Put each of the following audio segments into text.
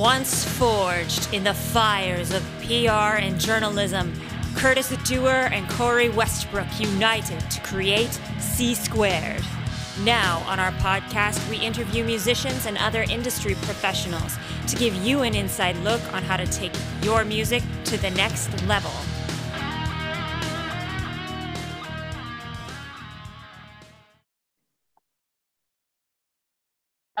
Once forged in the fires of PR and journalism, Curtis Dewar and Corey Westbrook united to create C Squared. Now, on our podcast, we interview musicians and other industry professionals to give you an inside look on how to take your music to the next level.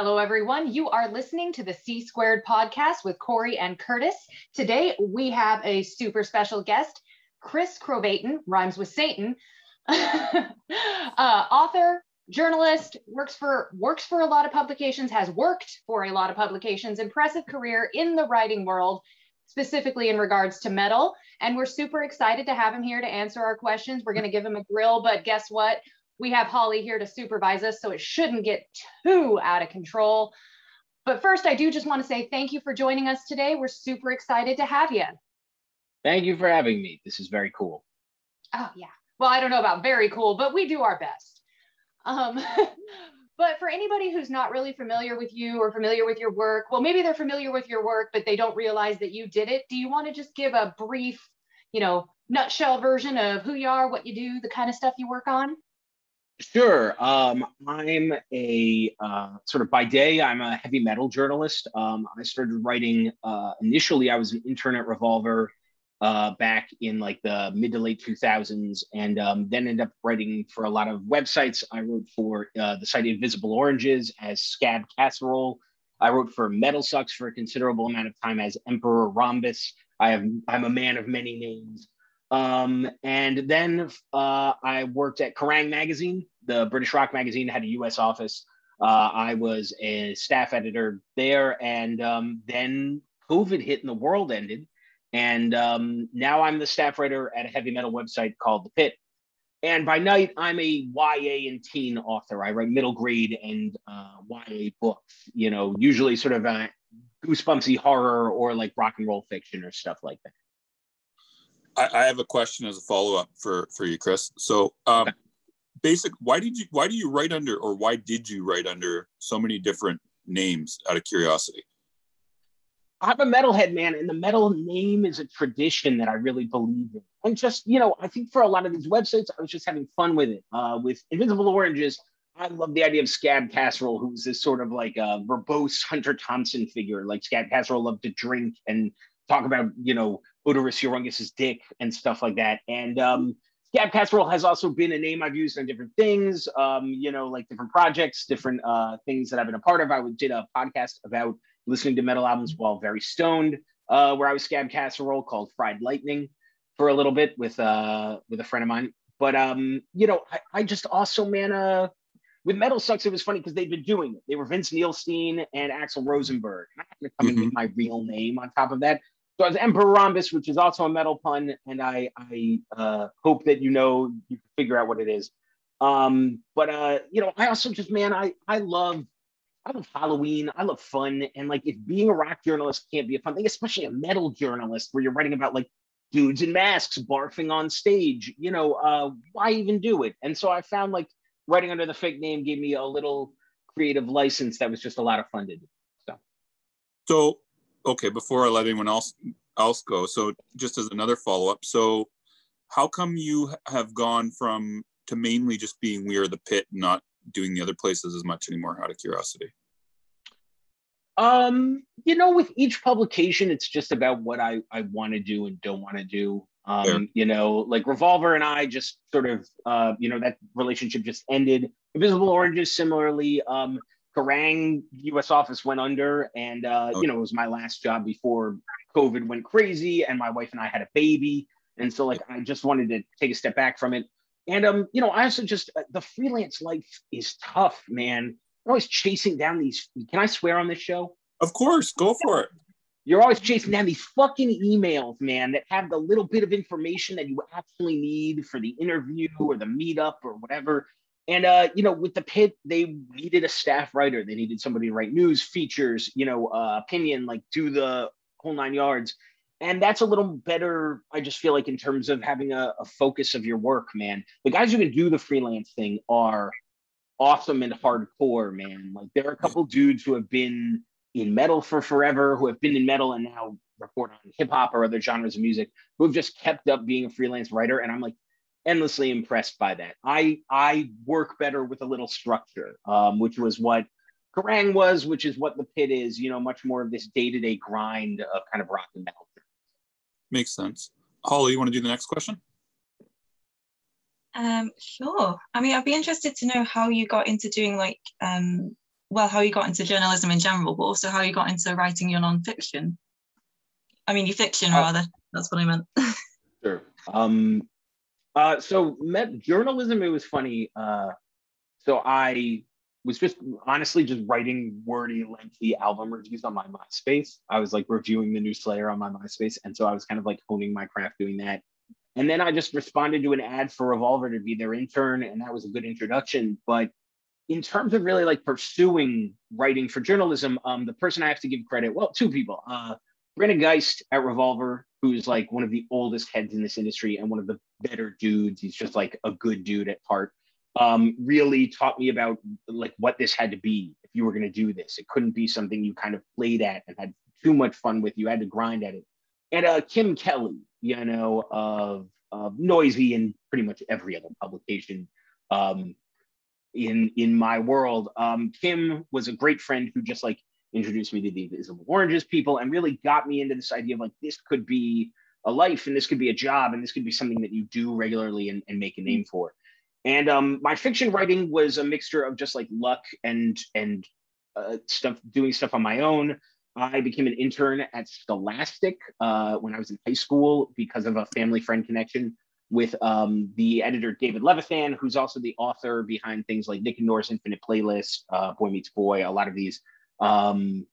Hello, everyone. You are listening to the C Squared podcast with Corey and Curtis. Today, we have a super special guest, Chris Krovatin, rhymes with Satan, uh, author, journalist, works for works for a lot of publications, has worked for a lot of publications, impressive career in the writing world, specifically in regards to metal. And we're super excited to have him here to answer our questions. We're going to give him a grill, but guess what? We have Holly here to supervise us, so it shouldn't get too out of control. But first, I do just want to say thank you for joining us today. We're super excited to have you. Thank you for having me. This is very cool. Oh, yeah. Well, I don't know about very cool, but we do our best. Um, but for anybody who's not really familiar with you or familiar with your work, well, maybe they're familiar with your work, but they don't realize that you did it. Do you want to just give a brief, you know, nutshell version of who you are, what you do, the kind of stuff you work on? Sure. Um, I'm a uh, sort of by day, I'm a heavy metal journalist. Um, I started writing uh, initially, I was an intern at Revolver uh, back in like the mid to late 2000s, and um, then ended up writing for a lot of websites. I wrote for uh, the site Invisible Oranges as Scab Casserole. I wrote for Metal Sucks for a considerable amount of time as Emperor Rhombus. I have I'm a man of many names. Um, and then uh, I worked at Kerrang magazine, the British rock magazine, had a US office. Uh, I was a staff editor there, and um, then COVID hit and the world ended. And um, now I'm the staff writer at a heavy metal website called The Pit. And by night, I'm a YA and teen author. I write middle grade and uh, YA books, you know, usually sort of a goosebumpsy horror or like rock and roll fiction or stuff like that. I, I have a question as a follow up for for you, Chris. So, um, okay. basic, why did you why do you write under or why did you write under so many different names? Out of curiosity. I'm a metalhead man, and the metal name is a tradition that I really believe in. And just, you know, I think for a lot of these websites, I was just having fun with it. Uh, with Invisible Oranges, I love the idea of Scab Casserole, who's this sort of like a verbose Hunter Thompson figure. Like Scab Casserole loved to drink and talk about, you know, Oderus Urungus's dick and stuff like that. And um, Scab Casserole has also been a name I've used on different things, um, you know, like different projects, different uh, things that I've been a part of. I did a podcast about listening to metal albums while very stoned, uh, where I was Scab Casserole called Fried Lightning for a little bit with uh, with a friend of mine. But um, you know, I, I just also man, uh, with Metal Sucks, it was funny because they've been doing it. They were Vince Neilstein and Axel Rosenberg. I'm not going to come mm-hmm. in with my real name on top of that. So I was Emperor Rhombus, which is also a metal pun, and I I uh, hope that you know you can figure out what it is. Um, but uh, you know, I also just man, I I love I love Halloween. I love fun, and like if being a rock journalist can't be a fun thing, especially a metal journalist where you're writing about like dudes in masks barfing on stage, you know, uh, why even do it? And so I found like writing under the fake name gave me a little creative license that was just a lot of fun to do. So, so okay, before I let anyone else else go, so just as another follow up, so how come you have gone from to mainly just being we are the pit, not doing the other places as much anymore? Out of curiosity. Um, you know, with each publication, it's just about what I I want to do and don't want to do. Um, you know, like Revolver and I just sort of, uh, you know, that relationship just ended. Invisible Oranges, similarly, um, Kerrang U.S. office went under, and uh, okay. you know it was my last job before COVID went crazy, and my wife and I had a baby, and so like I just wanted to take a step back from it. And um, you know, I also just uh, the freelance life is tough, man. You're always chasing down these. Can I swear on this show? Of course, go for it. You're always chasing down these fucking emails, man, that have the little bit of information that you actually need for the interview or the meetup or whatever. And uh, you know, with the pit, they needed a staff writer. They needed somebody to write news, features, you know, uh, opinion, like do the whole nine yards. And that's a little better, I just feel like, in terms of having a, a focus of your work, man. The guys who can do the freelance thing are awesome and hardcore, man. Like there are a couple dudes who have been in metal for forever, who have been in metal and now report on hip hop or other genres of music, who have just kept up being a freelance writer. And I'm like endlessly impressed by that. I I work better with a little structure, um, which was what Kerrang was, which is what the pit is. You know, much more of this day to day grind of kind of rock and metal. Makes sense. Holly, you want to do the next question? Um, sure. I mean, I'd be interested to know how you got into doing like, um, well, how you got into journalism in general, but also how you got into writing your nonfiction. I mean, your fiction uh, rather. That's what I meant. sure. Um, uh, so met journalism. It was funny. Uh, so I was just honestly just writing wordy, lengthy album reviews on my MySpace. I was like reviewing the new Slayer on my MySpace, and so I was kind of like honing my craft doing that. And then I just responded to an ad for Revolver to be their intern, and that was a good introduction. But in terms of really like pursuing writing for journalism, um, the person I have to give credit, well, two people. Uh, Brandon Geist at Revolver, who's like one of the oldest heads in this industry and one of the better dudes. He's just like a good dude at heart. Um, really taught me about like what this had to be if you were going to do this. It couldn't be something you kind of played at and had too much fun with. You had to grind at it. And uh, Kim Kelly, you know, of, of Noisey and pretty much every other publication um, in in my world. Um, Kim was a great friend who just like introduced me to the Invisible Oranges people and really got me into this idea of like this could be a life and this could be a job and this could be something that you do regularly and, and make a name for. And um, my fiction writing was a mixture of just like luck and and uh, stuff, doing stuff on my own. I became an intern at Scholastic uh, when I was in high school because of a family friend connection with um, the editor David Levithan, who's also the author behind things like Nick and Norah's Infinite Playlist, uh, Boy Meets Boy, a lot of these um,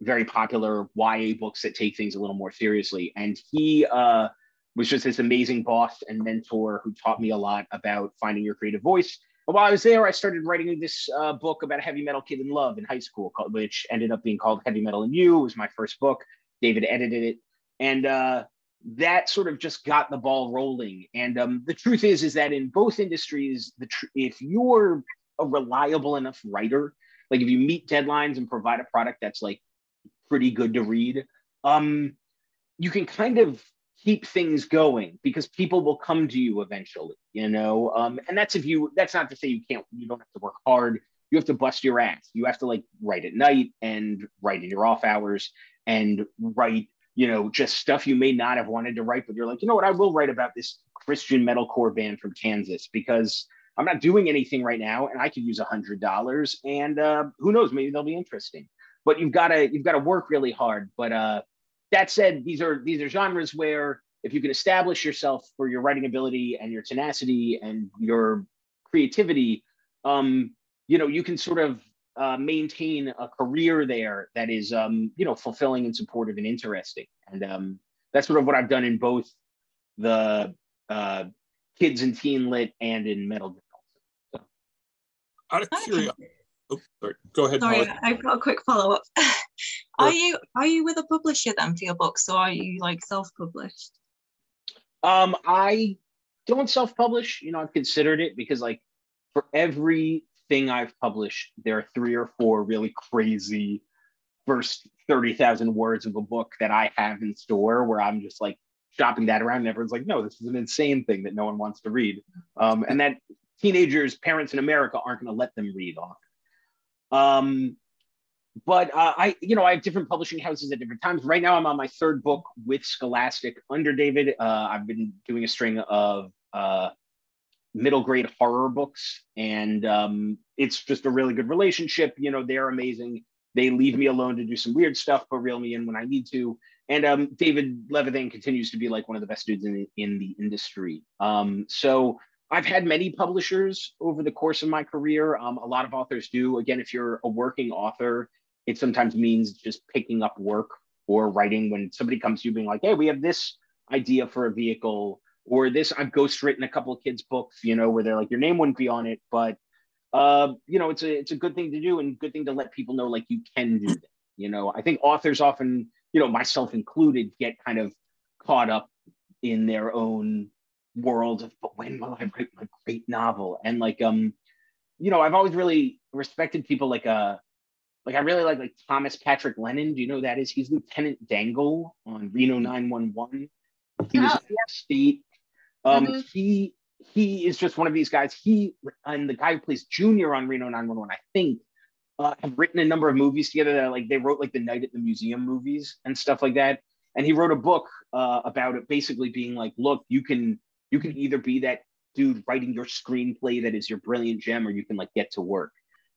very popular YA books that take things a little more seriously. And he uh, was just this amazing boss and mentor who taught me a lot about finding your creative voice. But while I was there, I started writing this uh, book about a heavy metal kid in love in high school, which ended up being called Heavy Metal and You. It was my first book. David edited it. And uh, that sort of just got the ball rolling. And um, the truth is, is that in both industries, the tr- if you're a reliable enough writer, like if you meet deadlines and provide a product that's like pretty good to read, um, you can kind of keep things going because people will come to you eventually, you know. Um, and that's if you that's not to say you can't you don't have to work hard. You have to bust your ass. You have to like write at night and write in your off hours and write, you know, just stuff you may not have wanted to write, but you're like, you know what, I will write about this Christian metalcore band from Kansas because I'm not doing anything right now, and I could use a hundred dollars, and uh, who knows, maybe they'll be interesting. But you've got to you've got to work really hard. But uh, that said, these are these are genres where if you can establish yourself for your writing ability and your tenacity and your creativity, um, you know, you can sort of uh, maintain a career there that is, um, you know, fulfilling and supportive and interesting. And um, that's sort of what I've done in both the uh, kids and teen lit and in metal out of curiosity, oh, sorry. go ahead. Sorry, Molly. I've got a quick follow up. are you are you with a publisher then for your books, or are you like self published? Um, I don't self publish. You know, I've considered it because like for everything I've published, there are three or four really crazy first 30,000 words of a book that I have in store where I'm just like shopping that around and everyone's like, no, this is an insane thing that no one wants to read. Um, and that teenagers, parents in America aren't going to let them read often. Um, but uh, I, you know, I have different publishing houses at different times. Right now, I'm on my third book with Scholastic under David. Uh, I've been doing a string of uh, middle grade horror books, and um, it's just a really good relationship. You know, they're amazing. They leave me alone to do some weird stuff, but reel me in when I need to. And um, David Levithan continues to be like one of the best dudes in the, in the industry. Um, so I've had many publishers over the course of my career. Um, a lot of authors do. Again, if you're a working author, it sometimes means just picking up work or writing when somebody comes to you being like, hey, we have this idea for a vehicle or this. I've ghostwritten a couple of kids' books, you know, where they're like, your name wouldn't be on it, but uh, you know, it's a it's a good thing to do and good thing to let people know like you can do that. You know, I think authors often, you know, myself included, get kind of caught up in their own world of but when will I write my great novel? And like um, you know, I've always really respected people like uh like I really like like Thomas Patrick Lennon. Do you know who that is? He's Lieutenant Dangle on Reno 911. He was Oh, state. Um, Mhm. he he is just one of these guys. He and the guy who plays Junior on Reno 911, I think, uh, have written a number of movies together. That like they wrote like the Night at the Museum movies and stuff like that. And he wrote a book uh, about it, basically being like, look, you can you can either be that dude writing your screenplay that is your brilliant gem, or you can like get to work.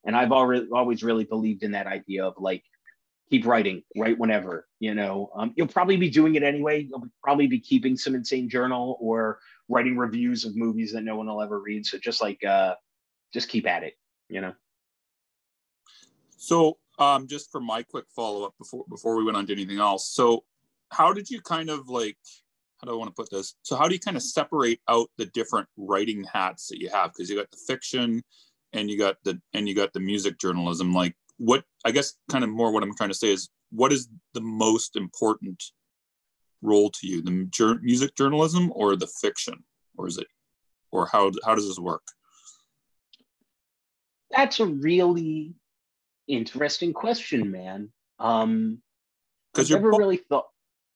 And I've already always really believed in that idea of like keep writing, write whenever. You know, um, you'll probably be doing it anyway. You'll probably be keeping some insane journal or writing reviews of movies that no one will ever read. So just like uh, just keep at it. You know. So, um, just for my quick follow up before before we went on to anything else. So, how did you kind of like? How do I want to put this? So, how do you kind of separate out the different writing hats that you have? Because you got the fiction, and you got the and you got the music journalism. Like, what I guess kind of more what I'm trying to say is, what is the most important role to you? The jur- music journalism or the fiction, or is it, or how how does this work? That's a really interesting question, man. Um, Because you're never both- really thought.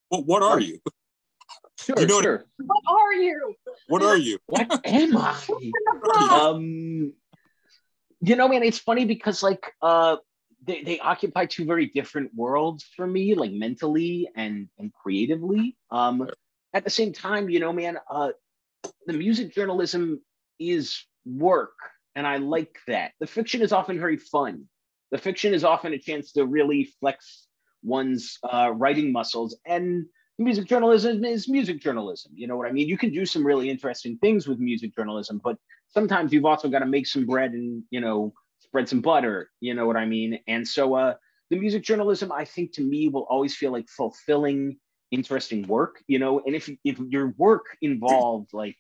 what, what are you? Sure, You know what- What are you? What are you? What am I? um you know man it's funny because like uh they, they occupy two very different worlds for me like mentally and and creatively um at the same time you know man uh the music journalism is work and i like that the fiction is often very fun the fiction is often a chance to really flex one's uh, writing muscles and music journalism is music journalism you know what i mean? You can do some really interesting things with music journalism but sometimes you've also got to make some bread and you know spread some butter you know what i mean? And so uh the music journalism i think to me will always feel like fulfilling interesting work you know? And if if your work involved like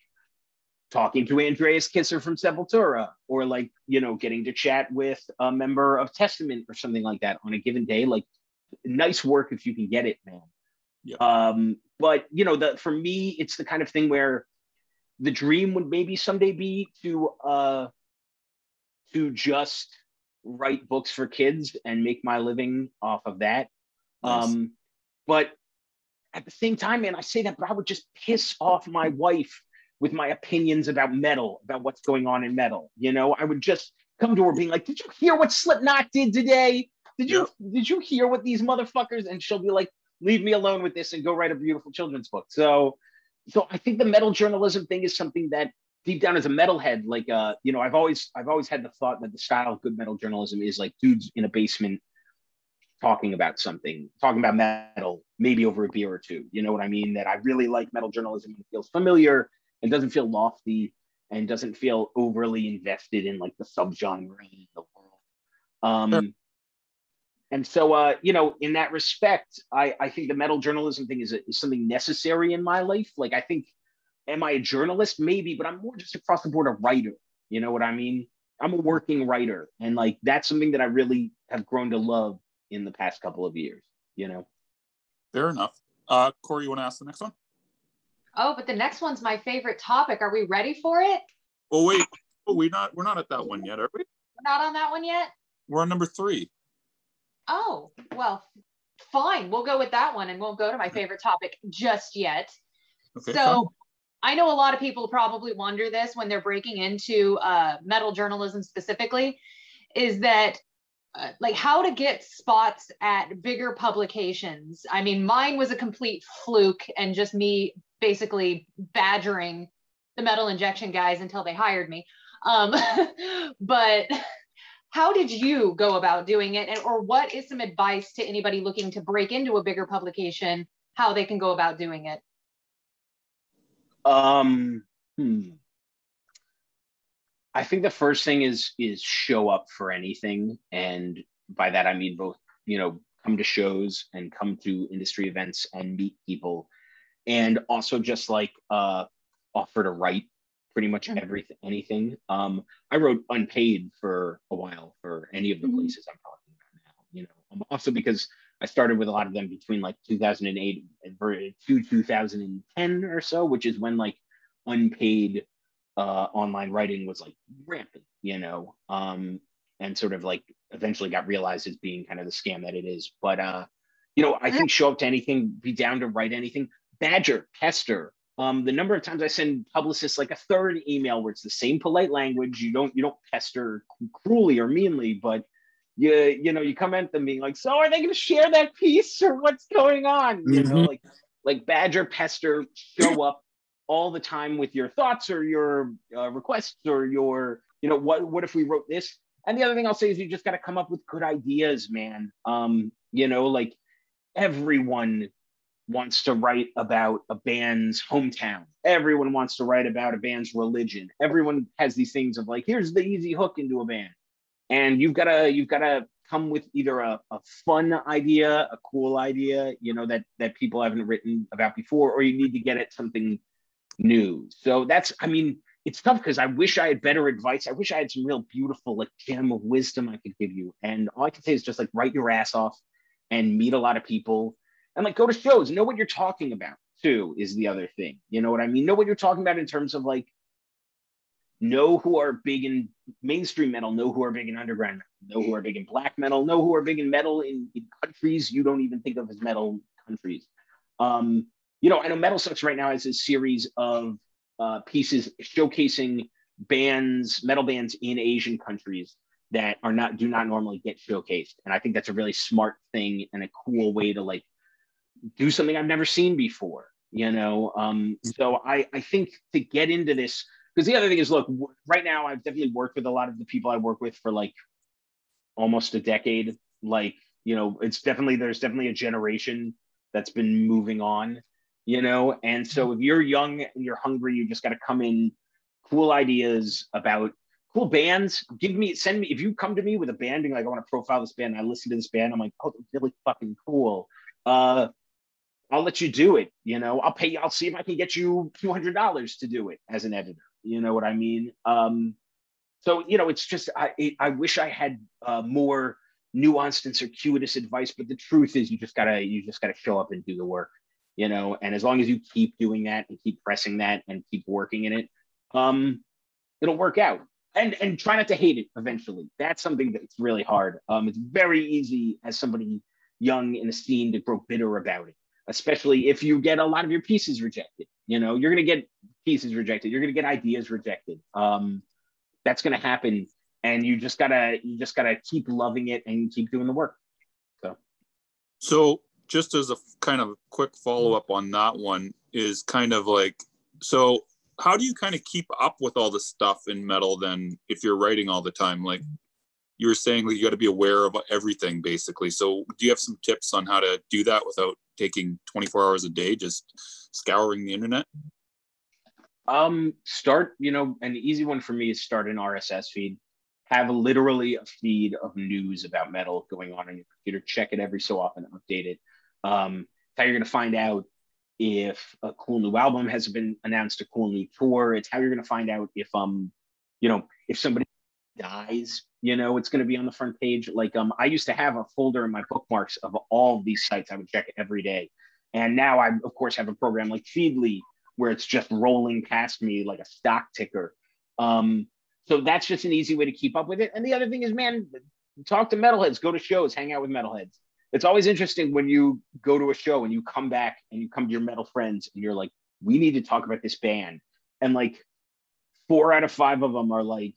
talking to andreas kisser from sepultura or like you know getting to chat with a member of testament or something like that on a given day like nice work if you can get it man Yeah. um but you know the for me it's the kind of thing where the dream would maybe someday be to uh to just write books for kids and make my living off of that Nice. um but at the same time man i say that but i would just piss off my wife with my opinions about metal about what's going on in metal you know i would just come to her being like did you hear what slipknot did today did you did you hear what these motherfuckers and she'll be like leave me alone with this and go write a beautiful children's book so so I think the metal journalism thing is something that deep down as a metalhead, like uh, you know, I've always I've always had the thought that the style of good metal journalism is like dudes in a basement talking about something, talking about metal, maybe over a beer or two. You know what I mean? That I really like metal journalism and it feels familiar and doesn't feel lofty and doesn't feel overly invested in like the subgenre in the world. Um Sure. And so uh, you know, in that respect, I, I think the metal journalism thing is, a, is something necessary in my life. Like I think, am I a journalist? Maybe, but I'm more just across the board a writer. You know what I mean? I'm a working writer. And like that's something that I really have grown to love in the past couple of years, you know. Fair enough. Uh, Corey, you want to ask the next one? Oh, but the next one's my favorite topic. Are we ready for it? Oh wait, oh, we not we're not at that one yet, are we? We're not on that one yet? We're on number three. Oh, well, fine. We'll go with that one and won't go to my favorite topic just yet. Okay. so fine. I know a lot of people probably wonder this when they're breaking into uh, metal journalism specifically, is that uh, like how to get spots at bigger publications. I mean, mine was a complete fluke and just me basically badgering the metal injection guys until they hired me. Um, but how did you go about doing it? And, or what is some advice to anybody looking to break into a bigger publication how they can go about doing it? Um, hmm. I think the first thing is is show up for anything, and by that I mean both you know come to shows and come to industry events and meet people, and also just like uh, offer to write pretty much Mhm. everything anything. Um, I wrote unpaid for a while for any of the Mhm. places I'm talking about now. You know, um, also because I started with a lot of them between like 2008 and ver- to 2010 or so, which is when like unpaid uh, online writing was like rampant, you know, um, and sort of like eventually got realized as being kind of the scam that it is. But uh, you know, I think show up to anything, be down to write anything. Badger, pester. Um, the number of times I send publicists like a third email where it's the same polite language. You don't you don't pester cruelly or meanly, but you you know you come at them being like, so are they going to share that piece or what's going on? You know, Mhm. like like badger, pester, show up all the time with your thoughts or your uh, requests or your you know what what if we wrote this and the other thing i'll say is you just got to come up with good ideas man um you know like everyone wants to write about a band's hometown. Everyone wants to write about a band's religion. Everyone has these things of like here's the easy hook into a band. And you've got to you've got to come with either a, a fun idea a cool idea you know that that people haven't written about before or you need to get at something new. So that's i mean it's tough because I wish I had better advice. I wish I had some real beautiful like gem of wisdom I could give you. And all I can say is just like write your ass off and meet a lot of people and like go to shows. Know what you're talking about too is the other thing. You know what I mean? Know what you're talking about in terms of like know who are big in mainstream metal, know who are big in underground know who are big in black metal, know who are big in metal in, in countries you don't even think of as metal countries. Um, you know, I know Metal Sucks right now has a series of uh, pieces showcasing bands, metal bands in Asian countries that are not do not normally get showcased, and I think that's a really smart thing and a cool way to like do something I've never seen before. You know, um, so I I think to get into this because the other thing is, look, right now I've definitely worked with a lot of the people I work with for like almost a decade. Like, you know, it's definitely there's definitely a generation that's been moving on you know and so if you're young and you're hungry you just got to come in cool ideas about cool bands give me send me if you come to me with a band being like i want to profile this band and i listen to this band i'm like oh really fucking cool uh i'll let you do it you know? I'll pay you i'll see if i can get you $200 to do it as an editor you know what i mean? Um so you know it's just i it, i wish i had uh, more nuanced and circuitous advice but the truth is you just gotta you just gotta show up and do the work you know? And as long as you keep doing that and keep pressing that and keep working in it um it'll work out. And and try not to hate it eventually. That's something that's really hard. Um it's very easy as somebody young in the scene to grow bitter about it especially if you get a lot of your pieces rejected you know you're going to get pieces rejected you're going to get ideas rejected um that's going to happen and you just gotta you just gotta keep loving it and keep doing the work So, so just as a kind of quick follow up on that one, is kind of like, so how do you kind of keep up with all the stuff in metal then if you're writing all the time? Like you were saying, like you got to be aware of everything basically. So, do you have some tips on how to do that without taking 24 hours a day, just scouring the internet? Um, start, you know, an easy one for me is start an RSS feed. Have literally a feed of news about metal going on on your computer. Check it every so often, update it. Um, how you're going to find out if a cool new album has been announced, a cool new tour. It's how you're going to find out if, um, you know, if somebody dies, you know, it's going to be on the front page. Like, um, I used to have a folder in my bookmarks of all of these sites. I would check every day. And now I, of course, have a program like Feedly where it's just rolling past me like a stock ticker. Um, so that's just an easy way to keep up with it. And the other thing is, man, talk to metalheads, go to shows, hang out with metalheads. It's always interesting when you go to a show and you come back and you come to your metal friends and you're like, we need to talk about this band. And like four out of five of them are like,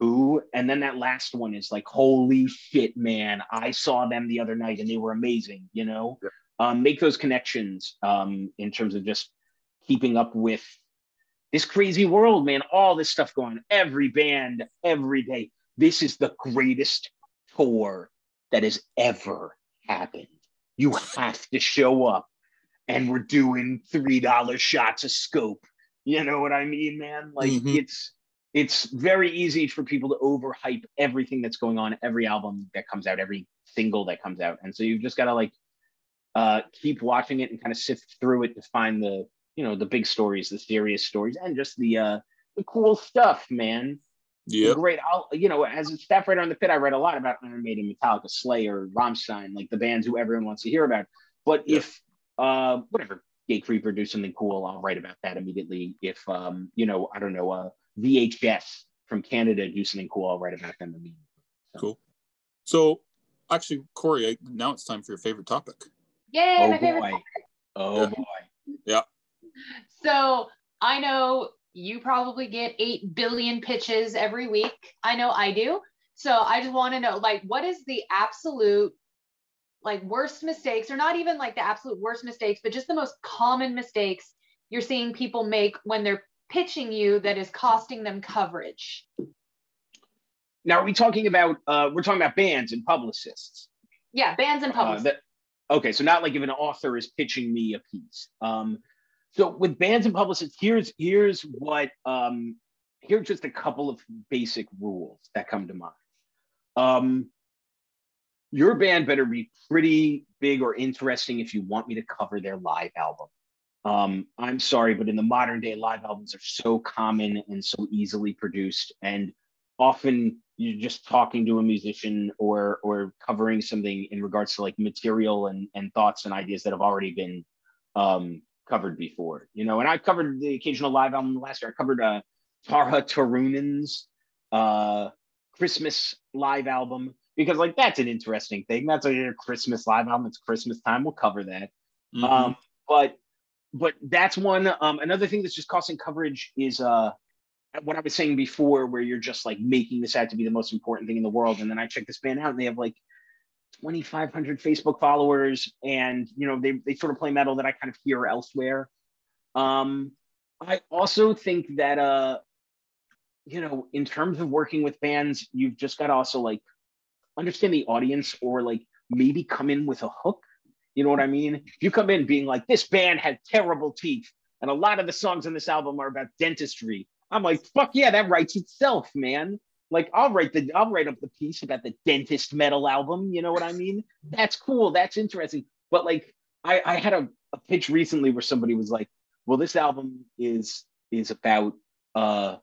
who? And then that last one is like, holy shit, man, I saw them the other night and they were amazing, you know? Yeah. Um, make those connections um, in terms of just keeping up with this crazy world, man. All this stuff going every band, every day. This is the greatest tour that has ever happened. You have to show up, and we're doing three dollar shots of scope. You know what I mean, man? Like Mhm. it's it's very easy for people to overhype everything that's going on, every album that comes out, every single that comes out, and so you've just got to like uh, keep watching it and kind of sift through it to find the you know the big stories, the serious stories, and just the uh, the cool stuff, man. Yeah. Great. I'll you know as a staff writer on the pit, I read a lot about Iron Maiden, Metallica, Slayer, Rammstein, like the bands who everyone wants to hear about. But Yeah. if uh, whatever Gatecreeper do something cool, I'll write about that immediately. If um, you know, I don't know, uh, VHS from Canada do something cool, I'll write about them immediately. So, Cool. So, actually, Corey, I, now it's time for your favorite topic. Yay, oh my favorite. boy. Oh Yeah. boy. Yeah. So I know you probably get 8 billion pitches every week. I know I do. So I just want to know like what is the absolute like worst mistakes or not even like the absolute worst mistakes, but just the most common mistakes you're seeing people make when they're pitching you that is costing them coverage. Now are we talking about uh we're talking about bands and publicists. Yeah, bands and Uh, publicists. that, okay, so not like if an author is pitching me a piece. Um, so with bands and publicists, here's here's what um, here's just a couple of basic rules that come to mind. Um, your band better be pretty big or interesting if you want me to cover their live album. Um, I'm sorry, but in the modern day, live albums are so common and so easily produced, and often you're just talking to a musician or or covering something in regards to like material and and thoughts and ideas that have already been um, covered before. You know, and I've covered the occasional live album last year. I covered uh, Tarja Turunen's uh, Christmas live album because like that's an interesting thing. That's a Christmas live album. It's Christmas time. We'll cover that. Mhm. Um, but but that's one. Um, another thing that's just costing coverage is uh, what I was saying before, where you're just like making this out to be the most important thing in the world, and then I check this band out, and they have like 2,500 Facebook followers, and you know they they sort of play metal that I kind of hear elsewhere. Um, I also think that uh, you know, in terms of working with bands, you've just got to also like understand the audience, or like maybe come in with a hook. You know what I mean? You come in being like, this band had terrible teeth, and a lot of the songs on this album are about dentistry. I'm like, fuck yeah, that writes itself, man. Like, I'll write the, I'll write up the piece about the dentist metal album. You know what I mean? That's cool. That's interesting. But like, I, I had a, a pitch recently where somebody was like, well, this album is is about uh,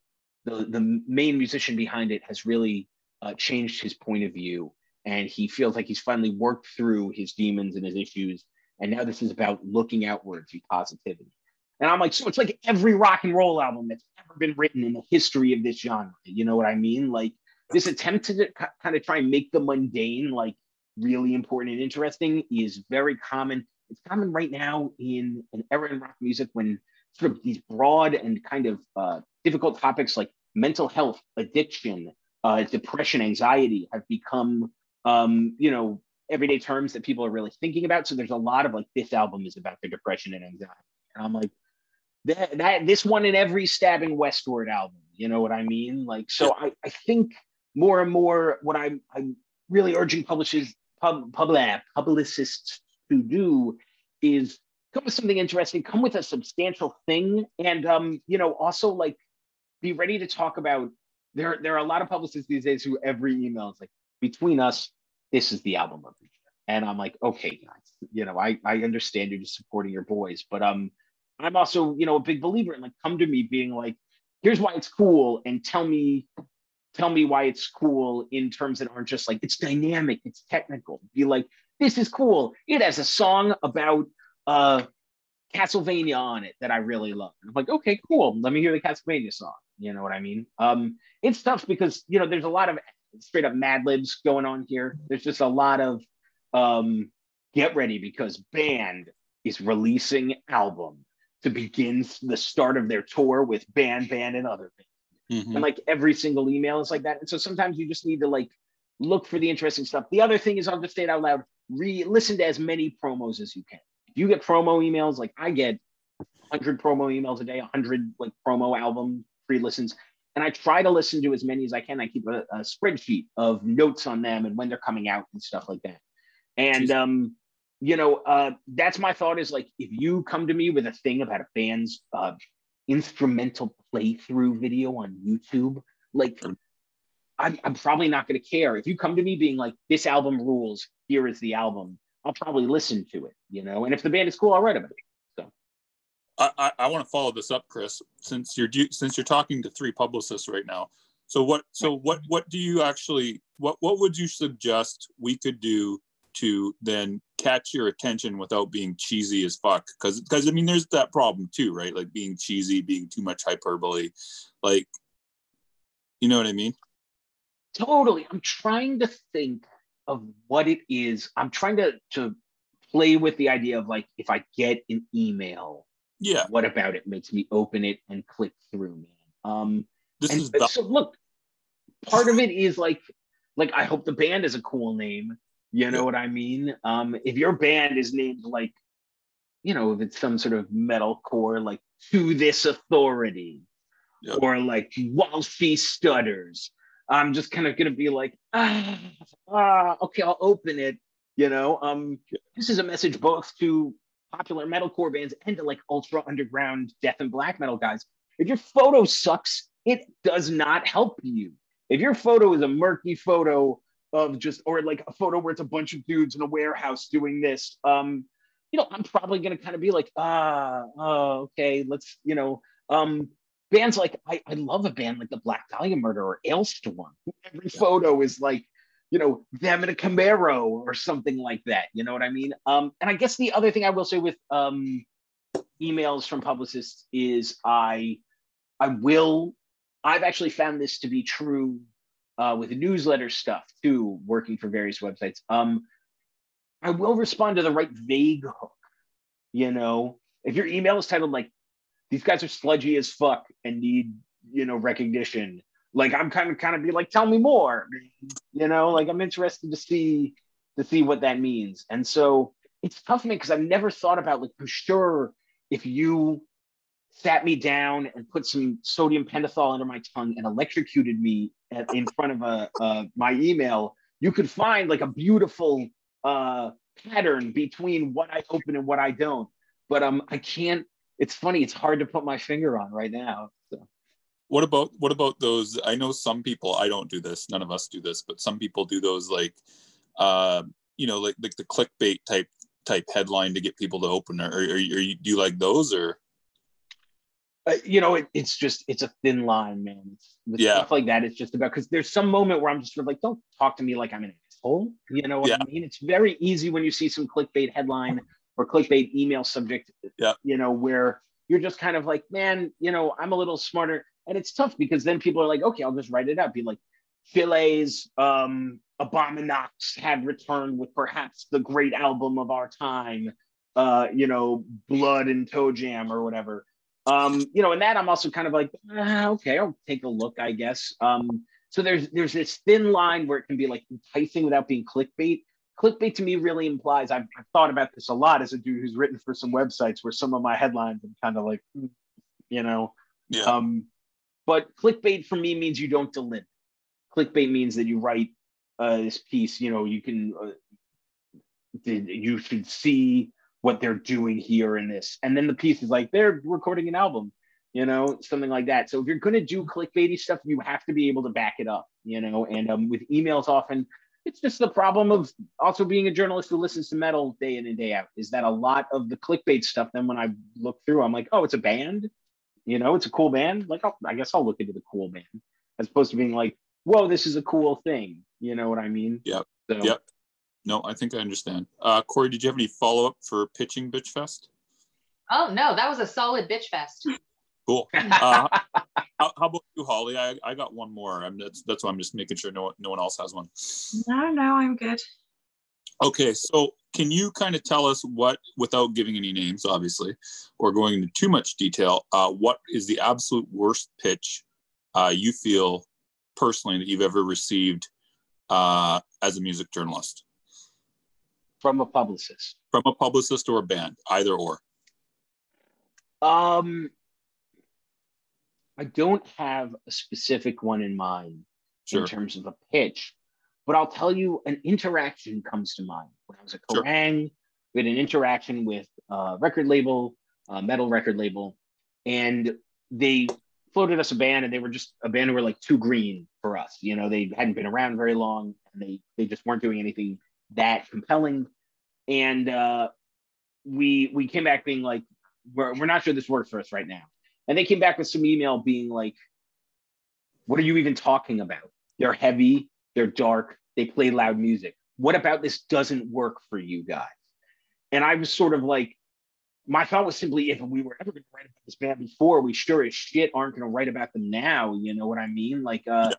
the the main musician behind it has really uh, changed his point of view and he feels like he's finally worked through his demons and his issues and now this is about looking outwards and positivity. And i'm like so it's like every rock and roll album that's ever been written in the history of this genre. You know what i mean? Like this attempt to kind of try and make the mundane like really important and interesting is very common. It's common right now in an era in rock music when sort of these broad and kind of uh, difficult topics like mental health addiction uh, depression anxiety have become um, you know, everyday terms that people are really thinking about. So there's a lot of like this album is about their depression and anxiety. And I'm like, that, that this one in every stabbing westward album, you know what I mean? Like, so I, I think more and more what I'm I'm really urging publishers pub, pub publicists to do is come with something interesting, come with a substantial thing, and um, you know, also like be ready to talk about there there are a lot of publicists these days who every email is like between us, this is the album of the year. And I'm like, okay, guys, you know, I, I understand you're just supporting your boys, but um, I'm also, you know, a big believer in like come to me being like, here's why it's cool, and tell me, tell me why it's cool in terms that aren't just like it's dynamic, it's technical. Be like, this is cool. It has a song about uh Castlevania on it that I really love. And I'm like, okay, cool. Let me hear the Castlevania song. You know what I mean? Um, it's tough because you know there's a lot of straight up Mad Libs going on here. There's just a lot of um, get ready because band is releasing album to begin the start of their tour with band, band, and other things. Mhm. And like every single email is like that. And so sometimes you just need to like look for the interesting stuff. The other thing is I'll just say it out loud, re listen to as many promos as you can. If you get promo emails, like I get 100 promo emails a day, 100 like promo album pre-listens. And I try to listen to as many as I can. I keep a, a spreadsheet of notes on them and when they're coming out and stuff like that. And um, you know, uh, that's my thought is like if you come to me with a thing about a band's uh, instrumental playthrough video on YouTube, like I'm, I'm probably not going to care. If you come to me being like, this album rules, here is the album, I'll probably listen to it, you know. And if the band is cool, I'll write about it. I, I, I want to follow this up, Chris, since you're since you're talking to three publicists right now. So what so what what do you actually what what would you suggest we could do to then catch your attention without being cheesy as fuck? Because because I mean there's that problem too, right? Like being cheesy, being too much hyperbole, like you know what I mean? Totally. I'm trying to think of what it is. I'm trying to to play with the idea of like if I get an email, Yeah. what about it makes me open it and click through, man. Um, This and is val- so look, part of it is like like I hope the band is a cool name. You know Yeah. what I mean? Um, if your band is named like, you know, if it's some sort of metalcore, like to this authority, Yeah. or like while she stutters, I'm just kind of gonna be like, ah, ah, okay, I'll open it. You know, um, this is a message both to popular metalcore bands and to like ultra underground death and black metal guys. If your photo sucks, it does not help you. If your photo is a murky photo of just, or like a photo where it's a bunch of dudes in a warehouse doing this, um, you know, I'm probably gonna kind of be like, ah, oh, okay, let's, you know, um, bands like I, I love a band like the Black Dahlia Murder or Ailstorm. Every photo is like, you know, them in a Camaro or something like that. You know what I mean? Um, and I guess the other thing I will say with um, emails from publicists is I I will I've actually found this to be true uh, with newsletter stuff too, working for various websites. Um, I will respond to the right vague hook. You know, if your email is titled like these guys are sludgy as fuck and need you know recognition like i'm kind of kind of be like tell me more. You know like i'm interested to see to see what that means. And so it's tough for me because i've never thought about like for sure if you sat me down and put some sodium pentothal under my tongue and electrocuted me at, in front of a my email you could find like a beautiful uh pattern between what i open and what i don't. But um i can't it's funny it's hard to put my finger on right now What about what about those? I know some people. I don't do this. None of us do this, but some people do those like, uh, you know, like like the clickbait type type headline to get people to open. Or, or, or you, do you like those or? uh, you know it, it's just it's a thin line man it's, with Yeah. stuff like that it's just about because there's some moment where i'm just sort of like don't talk to me like i'm an asshole you know what Yeah. i mean it's very easy when you see some clickbait headline or clickbait email subject Yeah. you know where you're just kind of like man you know i'm a little smarter and it's tough because then people are like okay i'll just write it out. Be like Phileas um Abominax had returned with perhaps the great album of our time uh you know blood and toe jam or whatever. Um you know and that i'm also kind of like ah, okay i'll take a look i guess. Um so there's there's this thin line where it can be like enticing without being clickbait. Clickbait to me really implies I've, I've thought about this a lot as a dude who's written for some websites where some of my headlines i'm kind of like you know Yeah. um but clickbait for me means you don't deliver clickbait means that you write uh, this piece you know you can uh, you should see what they're doing here in this. And then the piece is like they're recording an album you know something like that. So if you're going to do clickbaity stuff you have to be able to back it up you know. And um, with emails often it's just the problem of also being a journalist who listens to metal day in and day out is that a lot of the clickbait stuff then when i look through i'm like oh it's a band you know it's a cool band like I'll, i guess i'll look into the cool band as opposed to being like whoa this is a cool thing you know what i mean Yep. so Yep. No, I think I understand. Uh, Corey, did you have any follow up for pitching Bitch Fest? Oh no, that was a solid bitch fest. Cool. Uh, how, how about you, Holly? I, I got one more. I'm that's that's why I'm just making sure no no one else has one. No, no, I'm good. Okay, so can you kind of tell us what, without giving any names, obviously, or going into too much detail, uh, what is the absolute worst pitch uh, you feel personally that you've ever received uh, as a music journalist from a publicist from a publicist or a band, either or? Um, I don't have a specific one in mind Sure. in terms of a pitch, but I'll tell you an interaction comes to mind. When I was at Sure. Kerrang, we had an interaction with a record label, a metal record label, and they floated us a band, and they were just a band who were like too green for us. You know, they hadn't been around very long, and they they just weren't doing anything that compelling. And uh, we we came back being like, we're, we're not sure this works for us right now. And they came back with some email being like, what are you even talking about? They're heavy, they're dark, they play loud music. What about this doesn't work for you guys? And I was sort of like, my thought was simply if we were ever going to write about this band before, we sure as shit aren't going to write about them now. You know what I mean? Like, uh,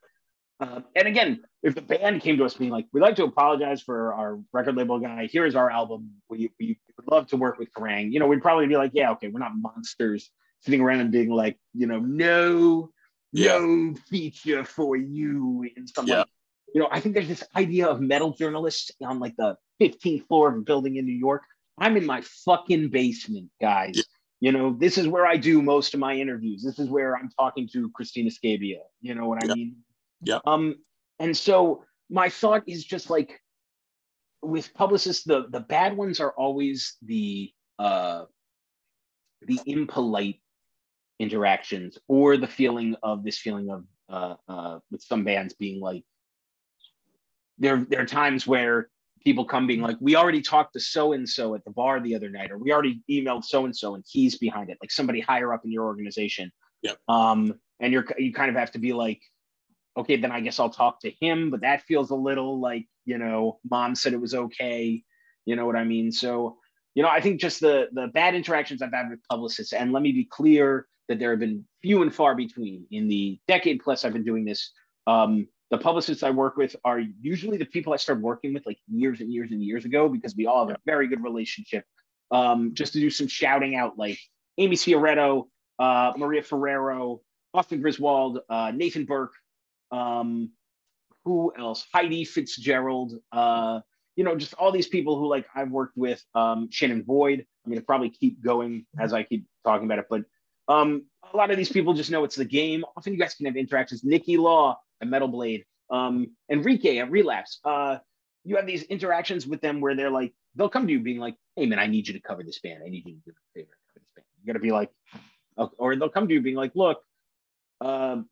Um, and again, if the band came to us being like, we'd like to apologize for our record label guy. Here's our album. We, we would love to work with Kerrang. You know, we'd probably be like, yeah, okay, we're not monsters sitting around and being like, you know, no, Yeah. no feature for you in some Yeah. like, you know, I think there's this idea of metal journalists on like the 15th floor of a building in New York. I'm in my fucking basement, guys. Yeah. You know, this is where I do most of my interviews. This is where I'm talking to Cristina Scabbia. You know what I mean? Yeah. Um, and so my thought is just like with publicists, the the bad ones are always the uh the impolite interactions or the feeling of this feeling of uh uh with some bands being like there there are times where people come being like we already talked to so and so at the bar the other night or we already emailed so and so and he's behind it like somebody higher up in your organization Yep. um and you're you kind of have to be like okay then i guess i'll talk to him but that feels a little like you know mom said it was okay you know what i mean so you know i think just the the bad interactions i've had with publicists and let me be clear that there have been few and far between in the decade plus i've been doing this um the publicists I work with are usually the people I started working with like years and years and years ago because we all have a very good relationship. Um, just to do some shouting out, like Amy Fioretto, uh, Maria Ferrero, Austin Griswold, uh, Nathan Burke, um, who else? Heidi Fitzgerald. Uh, you know, just all these people who like I've worked with. Um, Shannon Boyd. I'm gonna probably keep going as I keep talking about it, but um, a lot of these people just know it's the game. Often you guys can have interactions. Nikki Law at Metal Blade, um, Enrique at Relapse. Uh, you have these interactions with them where they're like, they'll come to you being like, "Hey man, I need you to cover this band. I need you to do a favor, cover this band." You got to be like, or they'll come to you being like, "Look, um,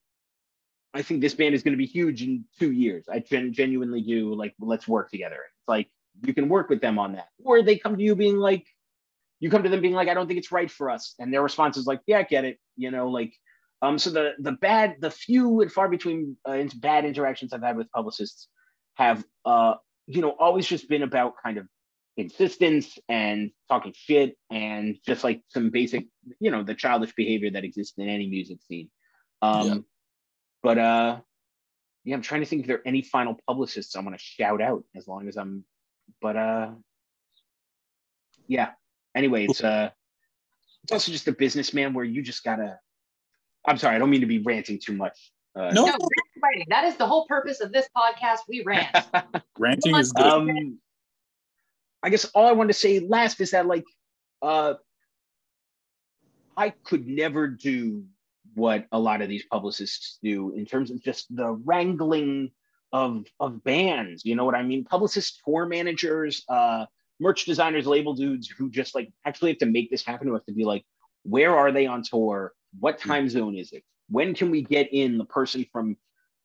I think this band is to be huge in two years. I gen- genuinely do. Like, let's work together." It's like you can work with them on that, or they come to you being like, you come to them being like, "I don't think it's right for us," and their response is like, "Yeah, I get it." You know, like um, so the the bad, the few and far between uh, bad interactions I've had with publicists have, uh, you know, always just been about kind of insistence and talking shit and just like some basic, you know, the childish behavior that exists in any music scene. Um, Yeah. But uh, yeah, I'm trying to think if there are any final publicists I want to shout out as long as I'm, but uh, yeah. Anyway, it's uh, it's also just a businessman where you just gotta I'm sorry, I don't mean to be ranting too much. Uh, No, No, rant writing. That is the whole purpose of this podcast. We rant. ranting is good. um, I guess all I wanted to say last is that like, uh, I could never do what a lot of these publicists do in terms of just the wrangling of of bands. You know what I mean? Publicists, tour managers, uh, merch designers, label dudes who just like actually have to make this happen. Who have to be like, where are they on tour? What time zone is it? When can we get in the person from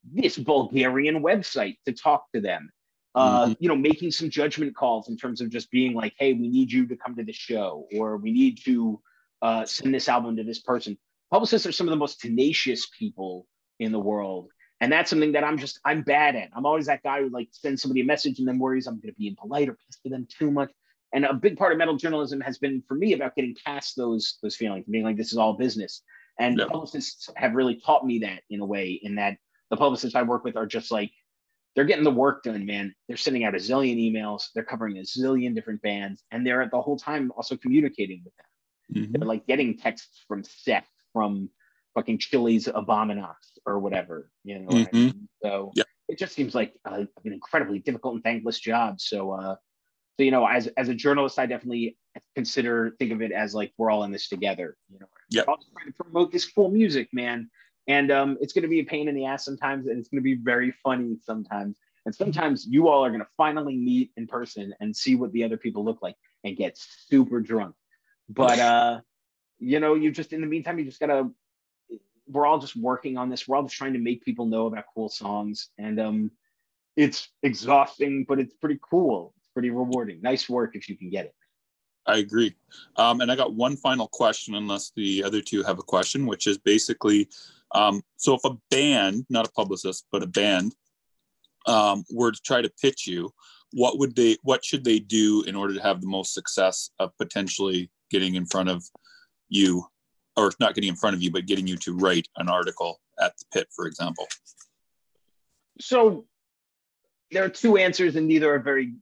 this Bulgarian website to talk to them? Uh, you know, making some judgment calls in terms of just being like, hey, we need you to come to the show, or we need to uh, send this album to this person. Publicists are some of the most tenacious people in the world. And that's something that I'm just, I'm bad at. I'm always that guy who like sends somebody a message and then worries I'm going to be impolite or pester them too much. And a big part of metal journalism has been for me about getting past those those feelings, being like, this is all business. And Yeah. publicists have really taught me that in a way, in that the publicists I work with are just like, they're getting the work done, man. They're sending out a zillion emails, they're covering a zillion different bands, and they're at the whole time also communicating with them. Mhm. They're like getting texts from Seth, from fucking Chili's Abominax or whatever, you know. what I mean? So Yeah. it just seems like a, an incredibly difficult and thankless job. So, uh, so you know, as as a journalist, I definitely consider think of it as like we're all in this together. You know, Yeah. all trying to promote this cool music, man. And um, it's going to be a pain in the ass sometimes, and it's going to be very funny sometimes. And sometimes you all are going to finally meet in person and see what the other people look like and get super drunk. But uh, you know, you just in the meantime, you just gotta. We're all just working on this. We're all just trying to make people know about cool songs, and um, it's exhausting, but it's pretty cool. Pretty rewarding. Nice work if you can get it. I agree. Um, and I got one final question, unless the other two have a question, which is basically um, so if a band, not a publicist, but a band, um, were to try to pitch you, what would they, what should they do in order to have the most success of potentially getting in front of you, or not getting in front of you, but getting you to write an article at the pit, for example? So there are two answers, and neither are very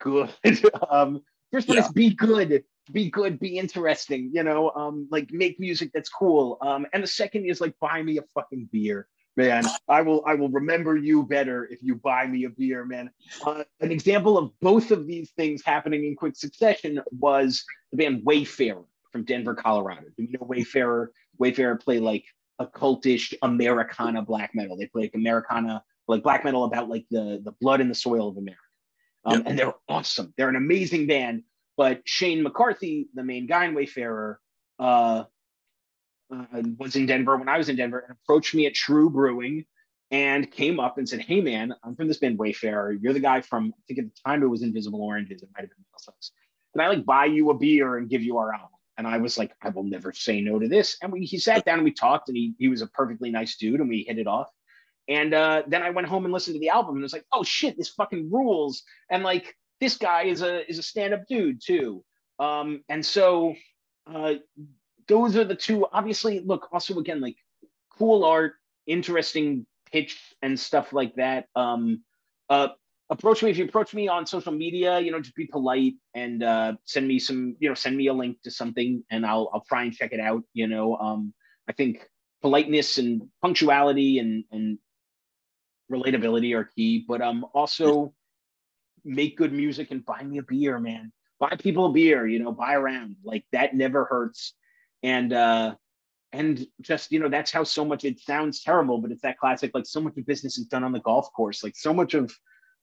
good. um, first one Yeah. is be good, be good, be interesting. You know, um, like make music that's cool. Um, and the second is like buy me a fucking beer, man. I will, I will remember you better if you buy me a beer, man. Uh, an example of both of these things happening in quick succession was the band Wayfarer from Denver, Colorado. Do you know Wayfarer? Wayfarer play like a cultish Americana black metal. They play like Americana, like black metal about like the the blood and the soil of America. Um, Yep. And they're awesome. They're an amazing band. But Shane McCarthy, the main guy in Wayfarer, uh, uh, was in Denver when I was in Denver and approached me at Trve Brewing and came up and said, "Hey man, I'm from this band Wayfarer. You're the guy from I think at the time it was Invisible Oranges. It might have been Metal Can I like buy you a beer and give you our album?" And I was like, "I will never say no to this." And we, he sat down and we talked, and he he was a perfectly nice dude, and we hit it off. And uh, then I went home and listened to the album, and was like, "Oh shit, this fucking rules!" And like this guy is a is a stand up dude too. Um, and so uh, those are the two. Obviously, look. Also, again, like cool art, interesting pitch and stuff like that. Um, uh, approach me if you approach me on social media. You know, just be polite and uh, send me some. You know, send me a link to something, and I'll I'll try and check it out. You know, um, I think politeness and punctuality and and relatability are key, but um also make good music and buy me a beer, man. Buy people a beer, you know, buy around. Like that never hurts. And uh and just you know that's how so much it sounds terrible but it's that classic like so much of business is done on the golf course like so much of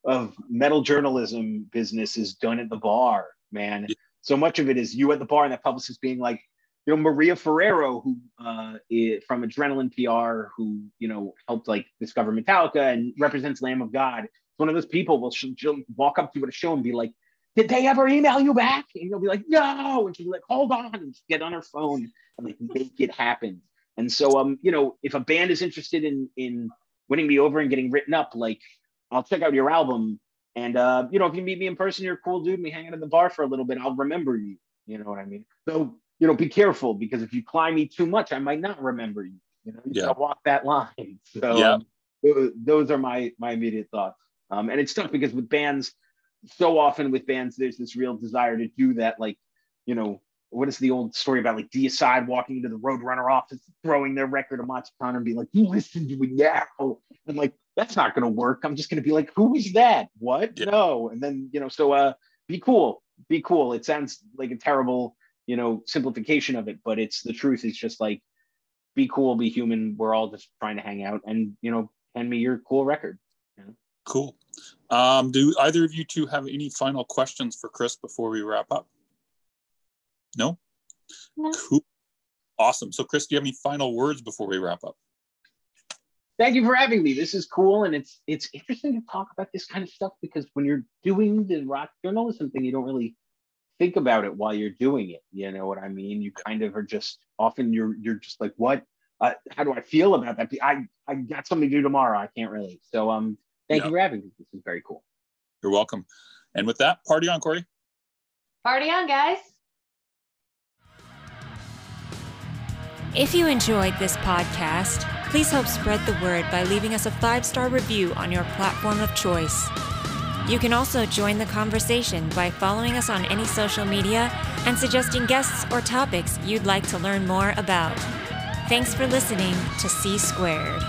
of metal journalism business is done at the bar man so much of it is you at the bar and that publicist being like you know maria ferrero who uh i- from adrenaline pr who you know helped like discover metallica and represents lamb of god it's one of those people will she'll, she'll walk up to you at a show and be like did they ever email you back? And you'll be like, no. And she'll be like, hold on, and get on her phone and like make it happen. And so, um, you know, if a band is interested in in winning me over and getting written up, like, I'll check out your album. And uh, you know, if you meet me in person, you're a cool dude. and We hang out at the bar for a little bit. I'll remember you. You know what I mean? So, you know, be careful because if you climb me too much, I might not remember you. You know, you Yeah. gotta walk that line. So, Yeah. um, those are my my immediate thoughts. Um, and it's tough because with bands, so often with bands, there's this real desire to do that, like, you know, what is the old story about like Deicide walking into the Roadrunner office, throwing their record of Machikana and be like, you listen to it now. And like, that's not gonna work. I'm just gonna be like, who is that? What? Yeah. No. And then, you know, so uh be cool. Be cool. It sounds like a terrible, you know, simplification of it, but it's the truth. It's just like be cool, be human. We're all just trying to hang out and you know, hand me your cool record. Cool. Um, do either of you two have any final questions for Chris before we wrap up? No? No. Cool. Awesome. So, Chris, do you have any final words before we wrap up? thank you for having me. This is cool, and it's it's interesting to talk about this kind of stuff because when you're doing the rock journalism thing, you don't really think about it while you're doing it. You know what I mean? You kind of are just often you're you're just like, what? Uh, how do I feel about that? I I got something to do tomorrow. I can't really. So um, thank Yeah. you for having me. This is very cool. You're welcome. And with that, party on, Corey. Party on, guys. If you enjoyed this podcast, please help spread the word by leaving us a five star review on your platform of choice. You can also join the conversation by following us on any social media and suggesting guests or topics you'd like to learn more about. Thanks for listening to C Squared.